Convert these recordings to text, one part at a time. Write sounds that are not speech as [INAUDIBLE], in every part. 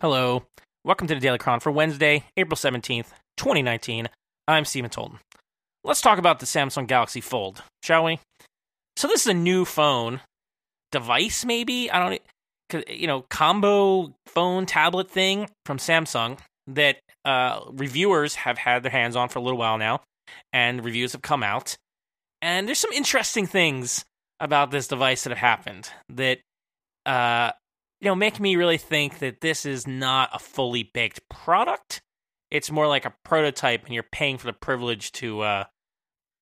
Hello. Welcome to the Daily Chron for Wednesday, April 17th, 2019. I'm Stephen Tolton. Let's talk about the Samsung Galaxy Fold, shall we? So this is a new phone device maybe, I don't you know, combo phone tablet thing from Samsung that uh, reviewers have had their hands on for a little while now and reviews have come out. And there's some interesting things about this device that have happened that uh, you know, make me really think that this is not a fully baked product. It's more like a prototype, and you're paying for the privilege to uh,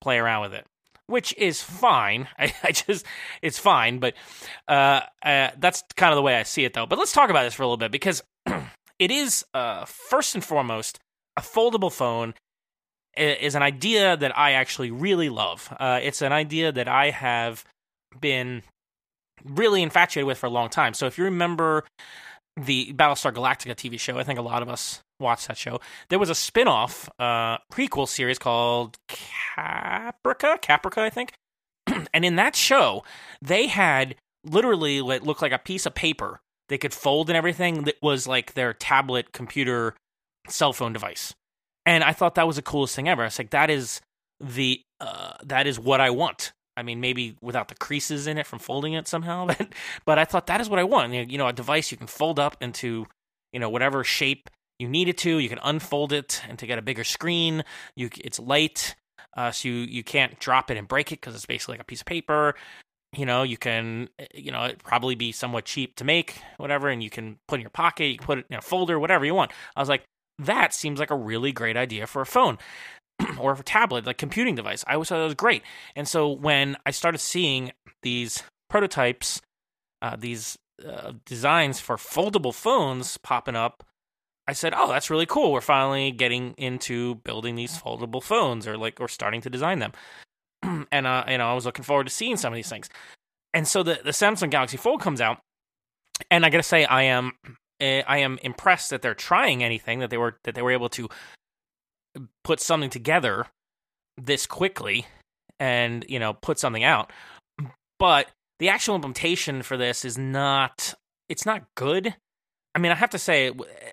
play around with it, which is fine. [LAUGHS] I, I just, it's fine, but uh, uh, that's kind of the way I see it, though. But let's talk about this for a little bit because [CLEARS THROAT] it is uh, first and foremost a foldable phone is an idea that I actually really love. Uh, it's an idea that I have been really infatuated with for a long time. So if you remember the Battlestar Galactica TV show, I think a lot of us watched that show. There was a spin-off uh, prequel series called Caprica, Caprica, I think. [CLEARS THROAT] and in that show, they had literally what looked like a piece of paper they could fold and everything that was like their tablet computer cell phone device. And I thought that was the coolest thing ever. I was like, that is the uh, that is what I want. I mean, maybe without the creases in it from folding it somehow. [LAUGHS] But, but I thought that is what I want. You know, a device you can fold up into, you know, whatever shape you need it to. You can unfold it and to get a bigger screen. You, it's light, uh, so you you can't drop it and break it because it's basically like a piece of paper. You know, you can, eh, you know, it probably be somewhat cheap to make, whatever, and you can put in your pocket. You can put it in a folder, whatever you want. I was like, that seems like a really great idea for a phone. [CLEARS THROAT] or a tablet, like computing device. I always thought that was great. And so when I started seeing these prototypes, uh, these uh, designs for foldable phones popping up, I said, "Oh, that's really cool. We're finally getting into building these foldable phones, or like, or starting to design them." [CLEARS THROAT] and uh, you know, I was looking forward to seeing some of these things. And so the the Samsung Galaxy Fold comes out, and I gotta say, I am eh, I am impressed that they're trying anything that they were that they were able to put something together this quickly and you know put something out. But the actual implementation for this is not it's not good. I mean i have to say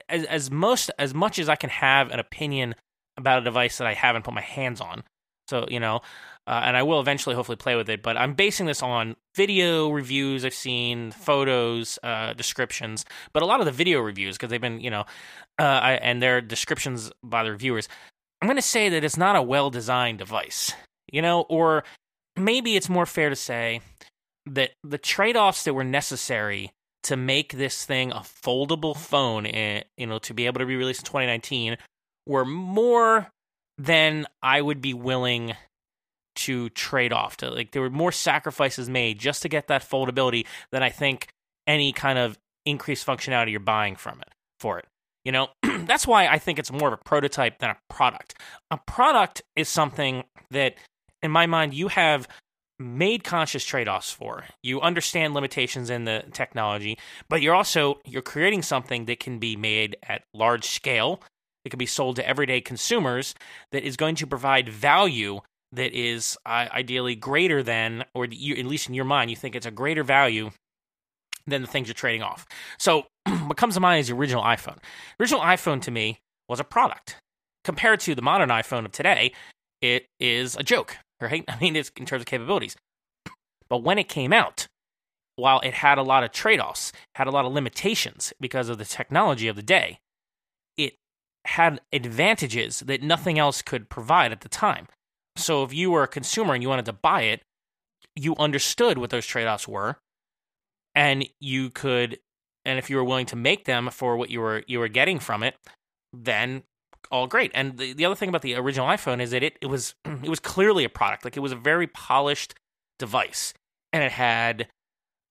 as, as most as much as i can have an opinion about a device that i haven't put my hands on so you know uh, and i will eventually hopefully play with it but i'm basing this on video reviews i've seen photos uh, descriptions but a lot of the video reviews because they've been you know uh, I, and their descriptions by the reviewers I'm going to say that it's not a well designed device, you know, or maybe it's more fair to say that the trade offs that were necessary to make this thing a foldable phone, eh, you know, to be able to be released in 2019 were more than I would be willing to trade off to like there were more sacrifices made just to get that foldability than I think any kind of increased functionality you're buying from it for it. You know, [CLEARS THROAT] that's why I think it's more of a prototype than a product. A product is something that, in my mind, you have made conscious trade-offs for. You understand limitations in the technology, but you're also you're creating something that can be made at large scale. It can be sold to everyday consumers that is going to provide value that is uh, ideally greater than, or at least in your mind, you think it's a greater value than the things you're trading off. So [CLEARS THROAT] what comes to mind is the original iPhone. The original iPhone to me was a product. Compared to the modern iPhone of today, it is a joke, right? [LAUGHS] I mean, it's in terms of capabilities. [CLEARS THROAT] But when it came out, while it had a lot of trade offs, had a lot of limitations because of the technology of the day, had advantages that nothing else could provide at the time. So if you were a consumer and you wanted to buy it, you understood what those trade offs were, and you could and if you were willing to make them for what you were you were getting from it, then all great. And the, the other thing about the original iPhone is that it, it was [CLEARS THROAT] it was clearly a product. Like it was a very polished device, and it had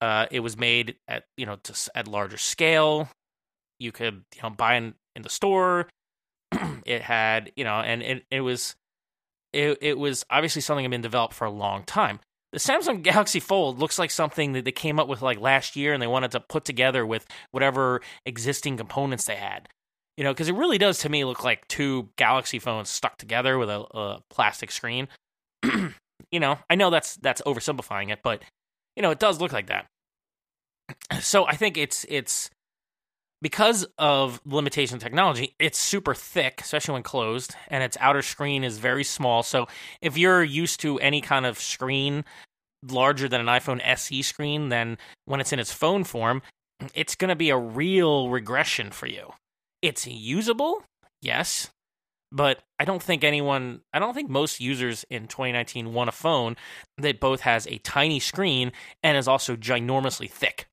uh, it was made at you know to, at larger scale. You could you know buy in in the store. [CLEARS THROAT] it had you know, and it it was it it was obviously something that had been developed for a long time the Samsung Galaxy Fold looks like something that they came up with like last year and they wanted to put together with whatever existing components they had. You know, because it really does to me look like two Galaxy phones stuck together with a, a plastic screen. [CLEARS THROAT] you know, I know that's that's oversimplifying it, but you know, it does look like that. [CLEARS THROAT] So I think it's it's because of limitation technology, it's super thick, especially when closed, and its outer screen is very small. So if you're used to any kind of screen larger than an iPhone SE screen, then when it's in its phone form, it's going to be a real regression for you. It's usable, yes, but I don't think anyone, I don't think most users in 2019 want a phone that both has a tiny screen and is also ginormously thick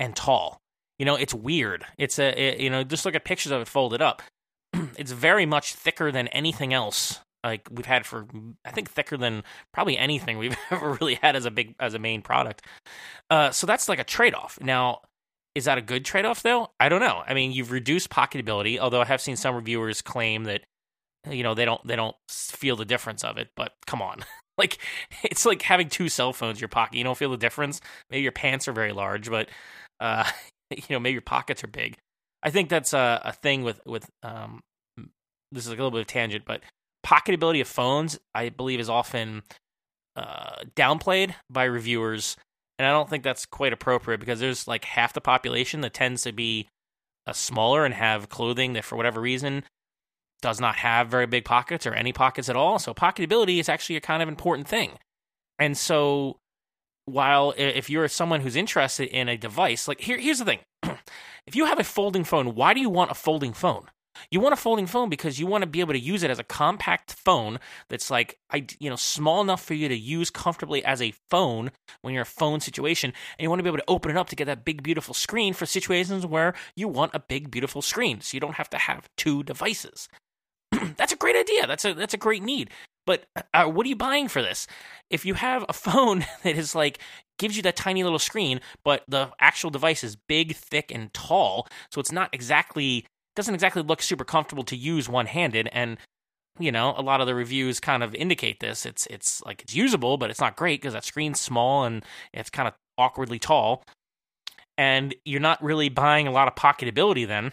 and tall. You know, it's weird. It's a, it, you know, just look at pictures of it folded up. [CLEARS THROAT] it's very much thicker than anything else like we've had for I think thicker than probably anything we've [LAUGHS] ever really had as a big as a main product. Uh, so that's like a trade off. Now, is that a good trade off though? I don't know. I mean, you've reduced pocketability, although I have seen some reviewers claim that you know they don't they don't feel the difference of it. But come on. [LAUGHS] like it's like having two cell phones in your pocket. You don't feel the difference. Maybe your pants are very large, but uh, [LAUGHS] you know maybe your pockets are big. I think that's a, a thing with with um, this is a little bit of tangent, but pocketability of phones, I believe, is often uh, downplayed by reviewers, and I don't think that's quite appropriate because there's like half the population that tends to be uh, smaller and have clothing that, for whatever reason, does not have very big pockets or any pockets at all. So pocketability is actually a kind of important thing, and so while if you're someone who's interested in a device, like here, here's the thing. [CLEARS THROAT] if you have a folding phone, why do you want a folding phone? You want a folding phone because you want to be able to use it as a compact phone that's like I you know small enough for you to use comfortably as a phone when you're a phone situation and you want to be able to open it up to get that big beautiful screen for situations where you want a big beautiful screen so you don't have to have two devices. [CLEARS THROAT] that's a great idea. That's a that's a great need. But uh, what are you buying for this? If you have a phone [LAUGHS] that is like gives you that tiny little screen, but the actual device is big, thick, and tall, so it's not exactly doesn't exactly look super comfortable to use one handed. And you know, a lot of the reviews kind of indicate this. It's it's like it's usable, but it's not great because that screen's small and it's kind of awkwardly tall. And you're not really buying a lot of pocketability then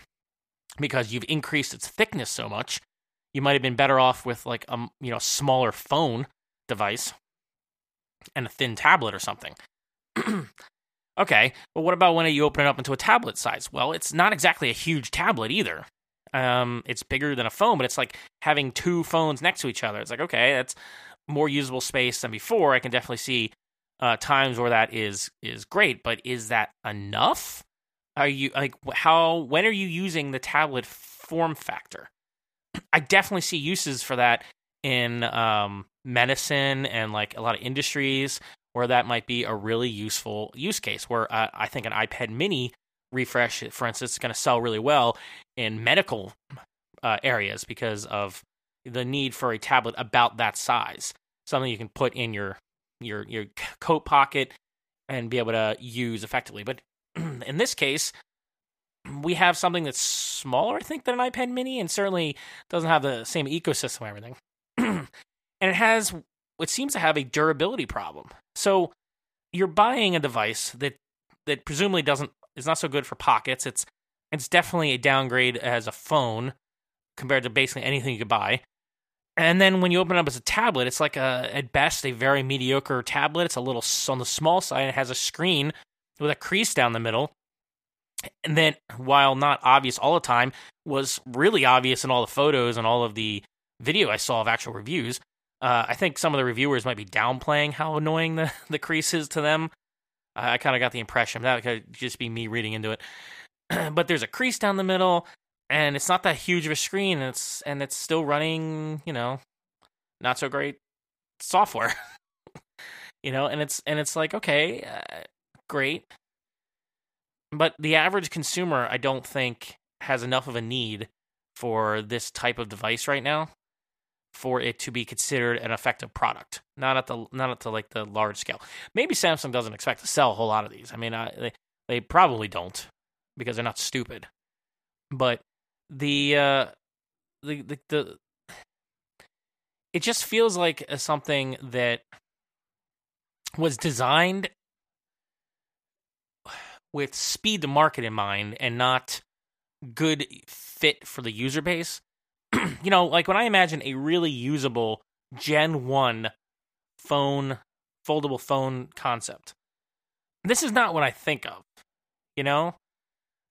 because you've increased its thickness so much. You might have been better off with like a you know smaller phone device and a thin tablet or something. [CLEARS THROAT] Okay, but what about when you open it up into a tablet size? Well, it's not exactly a huge tablet either. Um, it's bigger than a phone, but it's like having two phones next to each other. It's like okay, that's more usable space than before. I can definitely see uh, times where that is is great, but is that enough? Are you like how? When are you using the tablet form factor? I definitely see uses for that in um, medicine and like a lot of industries where that might be a really useful use case. Where uh, I think an iPad Mini refresh, for instance, is going to sell really well in medical uh, areas because of the need for a tablet about that size, something you can put in your your your coat pocket and be able to use effectively. But [CLEARS THROAT] in this case, we have something that's smaller, I think, than an iPad Mini, and certainly doesn't have the same ecosystem and everything. [CLEARS THROAT] and it has what seems to have a durability problem. So you're buying a device that that presumably doesn't is not so good for pockets. It's it's definitely a downgrade as a phone compared to basically anything you could buy. And then when you open it up as a tablet, it's like a at best a very mediocre tablet. It's a little on the small side. It has a screen with a crease down the middle. And then, while not obvious all the time, was really obvious in all the photos and all of the video I saw of actual reviews. Uh, I think some of the reviewers might be downplaying how annoying the, [LAUGHS] the crease is to them. I, kind of got the impression that could just be me reading into it. [CLEARS THROAT] but there's a crease down the middle, and it's not that huge of a screen. And it's and it's still running, you know, not so great software. [LAUGHS] you know, and it's and it's like okay, uh, great, but the average consumer, I don't think, has enough of a need for this type of device right now for it to be considered an effective product. Not at the not at the like the large scale. Maybe Samsung doesn't expect to sell a whole lot of these. I mean, I, they they probably don't because they're not stupid. But the uh, the the, the it just feels like something that was designed with speed to market in mind and not good fit for the user base. [CLEARS THROAT] you know, like when I imagine a really usable Gen 1 phone, foldable phone concept, this is not what I think of. You know?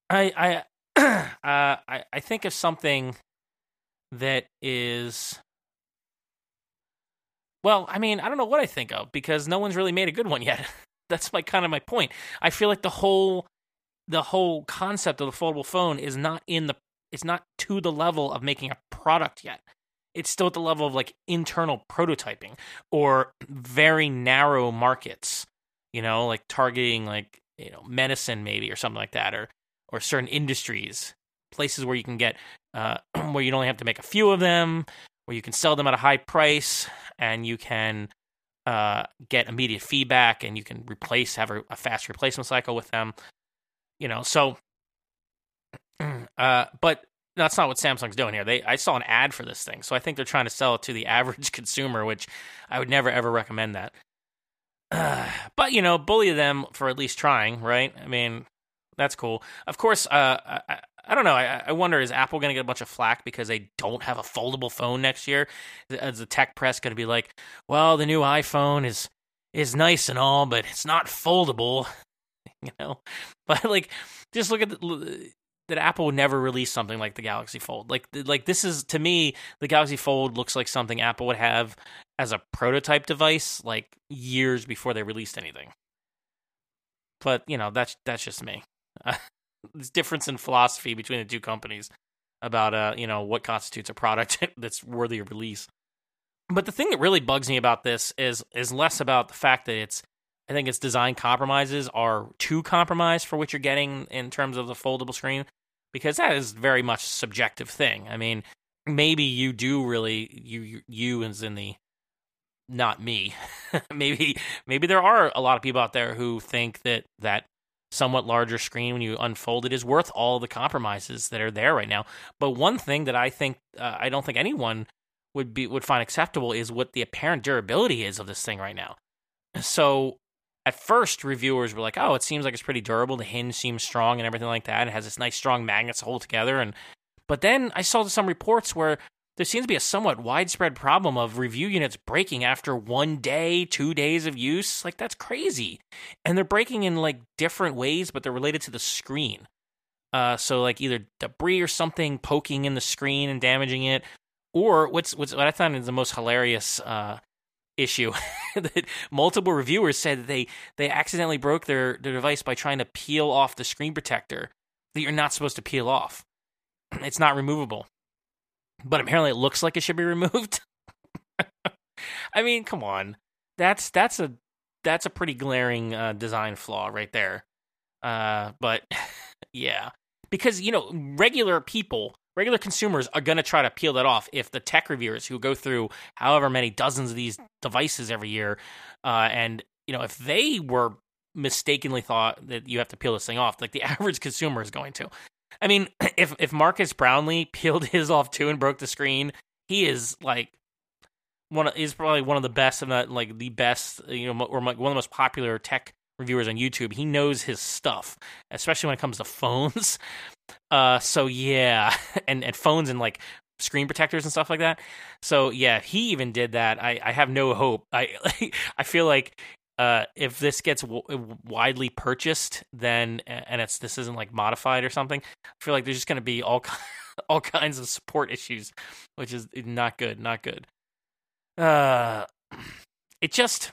I, I, [CLEARS THROAT] uh, I I think of something that is well, I mean, I don't know what I think of because no one's really made a good one yet. [LAUGHS] That's my kind of my point. I feel like the whole the whole concept of the foldable phone is not in the it's not to the level of making a product yet. It's still at the level of like internal prototyping or very narrow markets, you know, like targeting like, you know, medicine maybe or something like that or or certain industries, places where you can get uh [CLEARS THROAT] where you only have to make a few of them, where you can sell them at a high price and you can uh, get immediate feedback and you can replace have a, a, fast replacement cycle with them you know so [CLEARS THROAT] uh, but that's not what samsung's doing here. They i saw an ad for this thing so i think they're trying to sell it to the [LAUGHS] average consumer which i would never ever recommend that. Uh, [SIGHS] but you know bully them for at least trying right? I mean that's cool. Of course uh, I, I don't know. I, I wonder is Apple going to get a bunch of flack because they don't have a foldable phone next year? Uh, is the tech press going to be like, "Well, the new iPhone is is nice and all, but it's not foldable," [LAUGHS] you know? [LAUGHS] But like, just look at the, that Apple would never release something like the Galaxy Fold. Like, like this is to me, the Galaxy Fold looks like something Apple would have as a prototype device, like years before they released anything. But you know, that's that's just me. [LAUGHS] this difference in philosophy between the two companies about uh you know what constitutes a product [LAUGHS] that's worthy of release. But the thing that really bugs me about this is is less about the fact that it's I think its design compromises are too compromised for what you're getting in terms of the foldable screen because that is very much a subjective thing. I mean, maybe you do really you you as in the not me. [LAUGHS] maybe maybe there are a lot of people out there who think that that somewhat larger screen when you unfold it is worth all the compromises that are there right now. But one thing that I think uh, I don't think anyone would be would find acceptable is what the apparent durability is of this thing right now. So at first reviewers were like, "Oh, it seems like it's pretty durable. The hinge seems strong and everything like that. It has this nice strong magnets to hold together." And but then I saw some reports where there seems to be a somewhat widespread problem of review units breaking after one day, two days of use. Like, that's crazy. And they're breaking in like different ways, but they're related to the screen. Uh, so like either debris or something poking in the screen and damaging it, or what's what's what I found is the most hilarious uh, issue [LAUGHS] that multiple reviewers said they they accidentally broke their their device by trying to peel off the screen protector that you're not supposed to peel off. [CLEARS THROAT] It's not removable but apparently it looks like it should be [LAUGHS] removed. I mean, come on, that's that's a that's a pretty glaring uh, design flaw right there. Uh, but [LAUGHS] yeah, because you know regular people, regular consumers are gonna try to peel that off. If the tech reviewers who go through however many dozens of these devices every year, uh, and you know if they were mistakenly thought that you have to peel this thing off, like the [LAUGHS] average consumer is going to. I mean, [CLEARS THROAT] if if Marques Brownlee [LAUGHS] peeled his off too and broke the screen, he is like one of, he's probably one of the best, if not like the best, you know, or one of the most popular tech reviewers on YouTube. He knows his stuff, especially when it comes to phones. [LAUGHS] Uh, so yeah, [LAUGHS] and and phones and like screen protectors and stuff like that. So yeah, he even did that. I I have no hope. I I feel like uh, if this gets w- widely purchased, then and it's this isn't like modified or something, I feel like there's just going to be all [LAUGHS] all kinds of support issues, which is not good, not good. Uh, it just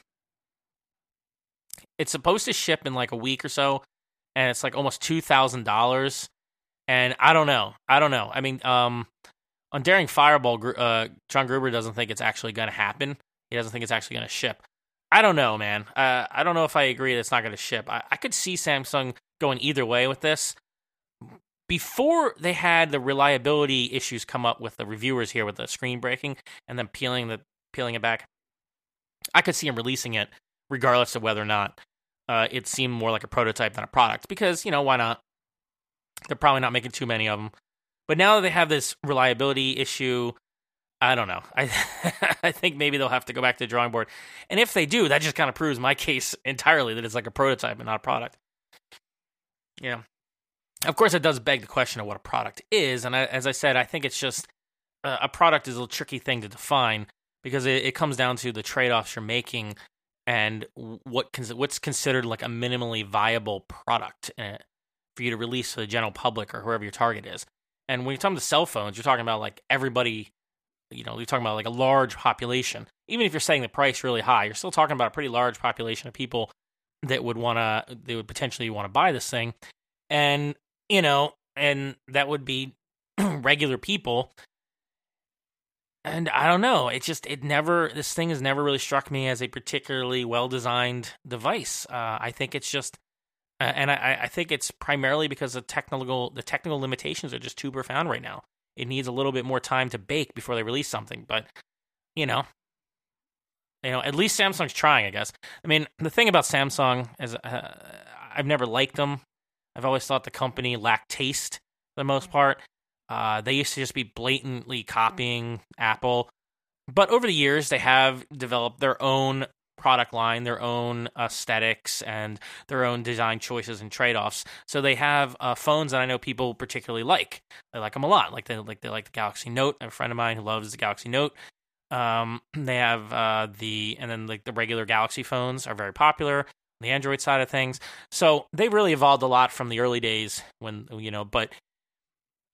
it's supposed to ship in like a week or so, and it's like almost two thousand dollars, and I don't know, I don't know. I mean, um, on Daring Fireball, uh, John Gruber doesn't think it's actually going to happen. He doesn't think it's actually going to ship. I don't know, man. Uh, I don't know if I agree that it's not going to ship. I, I could see Samsung going either way with this. Before they had the reliability issues come up with the reviewers here with the screen breaking and then peeling the peeling it back, I could see them releasing it regardless of whether or not uh, it seemed more like a prototype than a product. Because you know why not? They're probably not making too many of them. But now that they have this reliability issue, I don't know. I [LAUGHS] I think maybe they'll have to go back to the drawing board. And if they do, that just kind of proves my case entirely that it's like a prototype and not a product. Yeah. Of course, it does beg the question of what a product is. And I, as I said, I think it's just uh, a product is a tricky thing to define because it, it comes down to the trade offs you're making and what what's considered like a minimally viable product. for you to release to the general public or whoever your target is. And when you're talking to cell phones, you're talking about like everybody, you know, you're talking about like a large population. Even if you're setting the price really high, you're still talking about a pretty large population of people that would want to, they would potentially want to buy this thing. And, you know, and that would be [CLEARS THROAT] regular people. And I don't know. It just, it never, this thing has never really struck me as a particularly well designed device. Uh, I think it's just, uh, and I, I think it's primarily because the technical the technical limitations are just too profound right now. It needs a little bit more time to bake before they release something. But you know, you know, at least Samsung's trying. I guess. I mean, the thing about Samsung is, uh, I've never liked them. I've always thought the company lacked taste for the most part. Uh, they used to just be blatantly copying Apple. But over the years, they have developed their own product line, their own aesthetics, and their own design choices and trade offs. So they have uh, phones that I know people particularly like. They like them a lot. Like they like they like the Galaxy Note. a friend of mine who loves the Galaxy Note. Um, [CLEARS THROAT] they have uh, the and then like the regular Galaxy phones are very popular. The Android side of things, so they've really evolved a lot from the early days when you know. But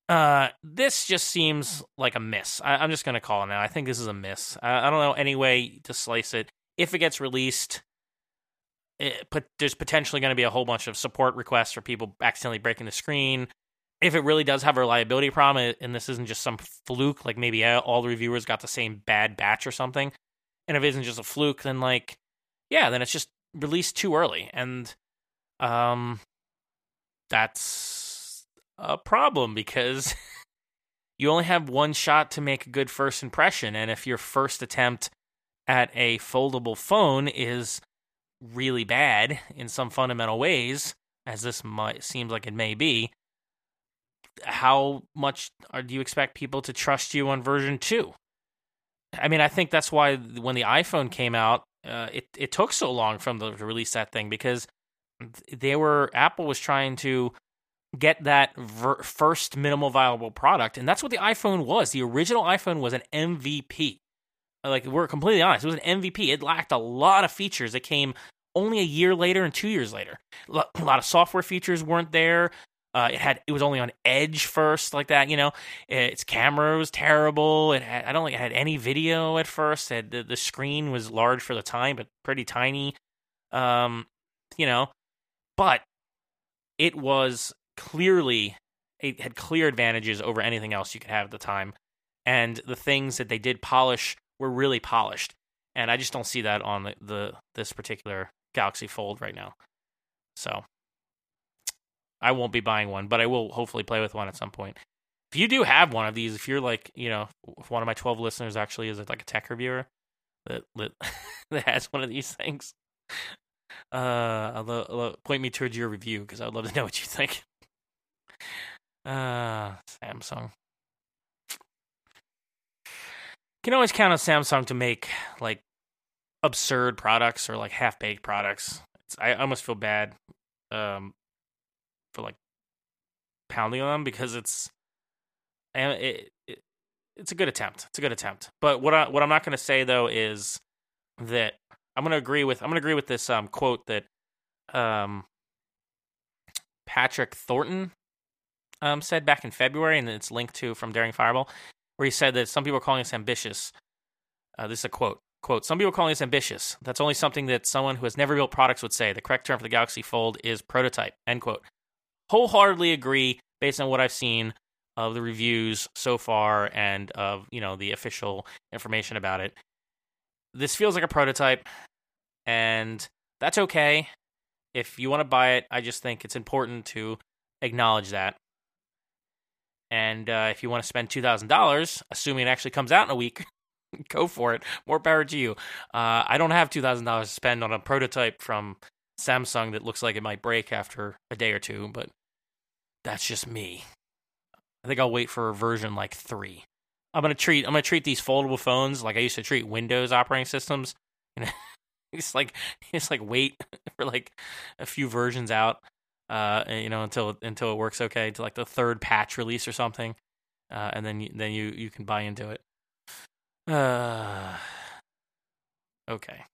uh, this just seems like a miss. I, am just gonna call it now. I think this is a miss. I, I don't know any way to slice it if it gets released, it, but there's potentially going to be a whole bunch of support requests for people accidentally breaking the screen. If it really does have a reliability problem, and this isn't just some fluke, like maybe all the reviewers got the same bad batch or something, and if it isn't just a fluke, then like, yeah, then it's just released too early, and um, that's a problem because [LAUGHS] you only have one shot to make a good first impression, and if your first attempt at a foldable phone is really bad in some fundamental ways, as this might seems like it may be, how much are, do you expect people to trust you on version two? I mean, I think that's why when the iPhone came out, uh, it it took so long from the, to release that thing because they were Apple was trying to get that ver- first minimal viable product, and that's what the iPhone was. The original iPhone was an MVP. Like we're completely honest, it was an MVP. It lacked a lot of features that came only a year later and two years later. A lot of software features weren't there. Uh, it had it was only on Edge first, like that. You know, its camera was terrible. It had, I don't think it had any video at first. Had, the the screen was large for the time, but pretty tiny. Um, you know, but it was clearly it had clear advantages over anything else you could have at the time, and the things that they did polish were really polished, and I just don't see that on the, the this particular Galaxy Fold right now. So I won't be buying one, but I will hopefully play with one at some point. If you do have one of these, if you're like, you know, if one of my 12 listeners actually is like a tech reviewer that that, [LAUGHS] that has one of these things, uh, I'll, I'll point me towards your review because I would love to know what you think. Uh, Samsung can always count on Samsung to make like absurd products or like half baked products. It's, I almost feel bad um, for like pounding on them because it's it, it, it's a good attempt. It's a good attempt. But what I what I'm not going to say though is that I'm going to agree with I'm going to agree with this um, quote that um, Patrick Thornton um, said back in February, and it's linked to from Daring Fireball where he said that some people are calling us ambitious. Uh, this is a quote. Quote, some people are calling us ambitious. That's only something that someone who has never built products would say. The correct term for the Galaxy Fold is prototype. End quote. Wholeheartedly agree based on what I've seen of the reviews so far and of, you know, the official information about it. This feels like a prototype, and that's okay. If you want to buy it, I just think it's important to acknowledge that. And uh, if you want to spend two thousand dollars, assuming it actually comes out in a week, [LAUGHS] go for it. More power to you. Uh, I don't have two thousand dollars to spend on a prototype from Samsung that looks like it might break after a day or two, but that's just me. I think I'll wait for a version like three. I'm gonna treat I'm gonna treat these foldable phones like I used to treat Windows operating systems. [LAUGHS] You know, it's like it's like wait [LAUGHS] for like a few versions out uh, you know, until until it works okay to like the third patch release or something, uh, and then then you you can buy into it. Uh, [SIGHS] okay,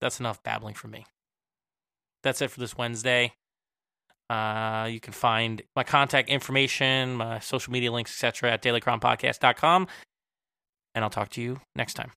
that's enough babbling from me. That's it for this Wednesday. Uh, you can find my contact information, my social media links, etc. at dailychronpodcast.com. And I'll talk to you next time.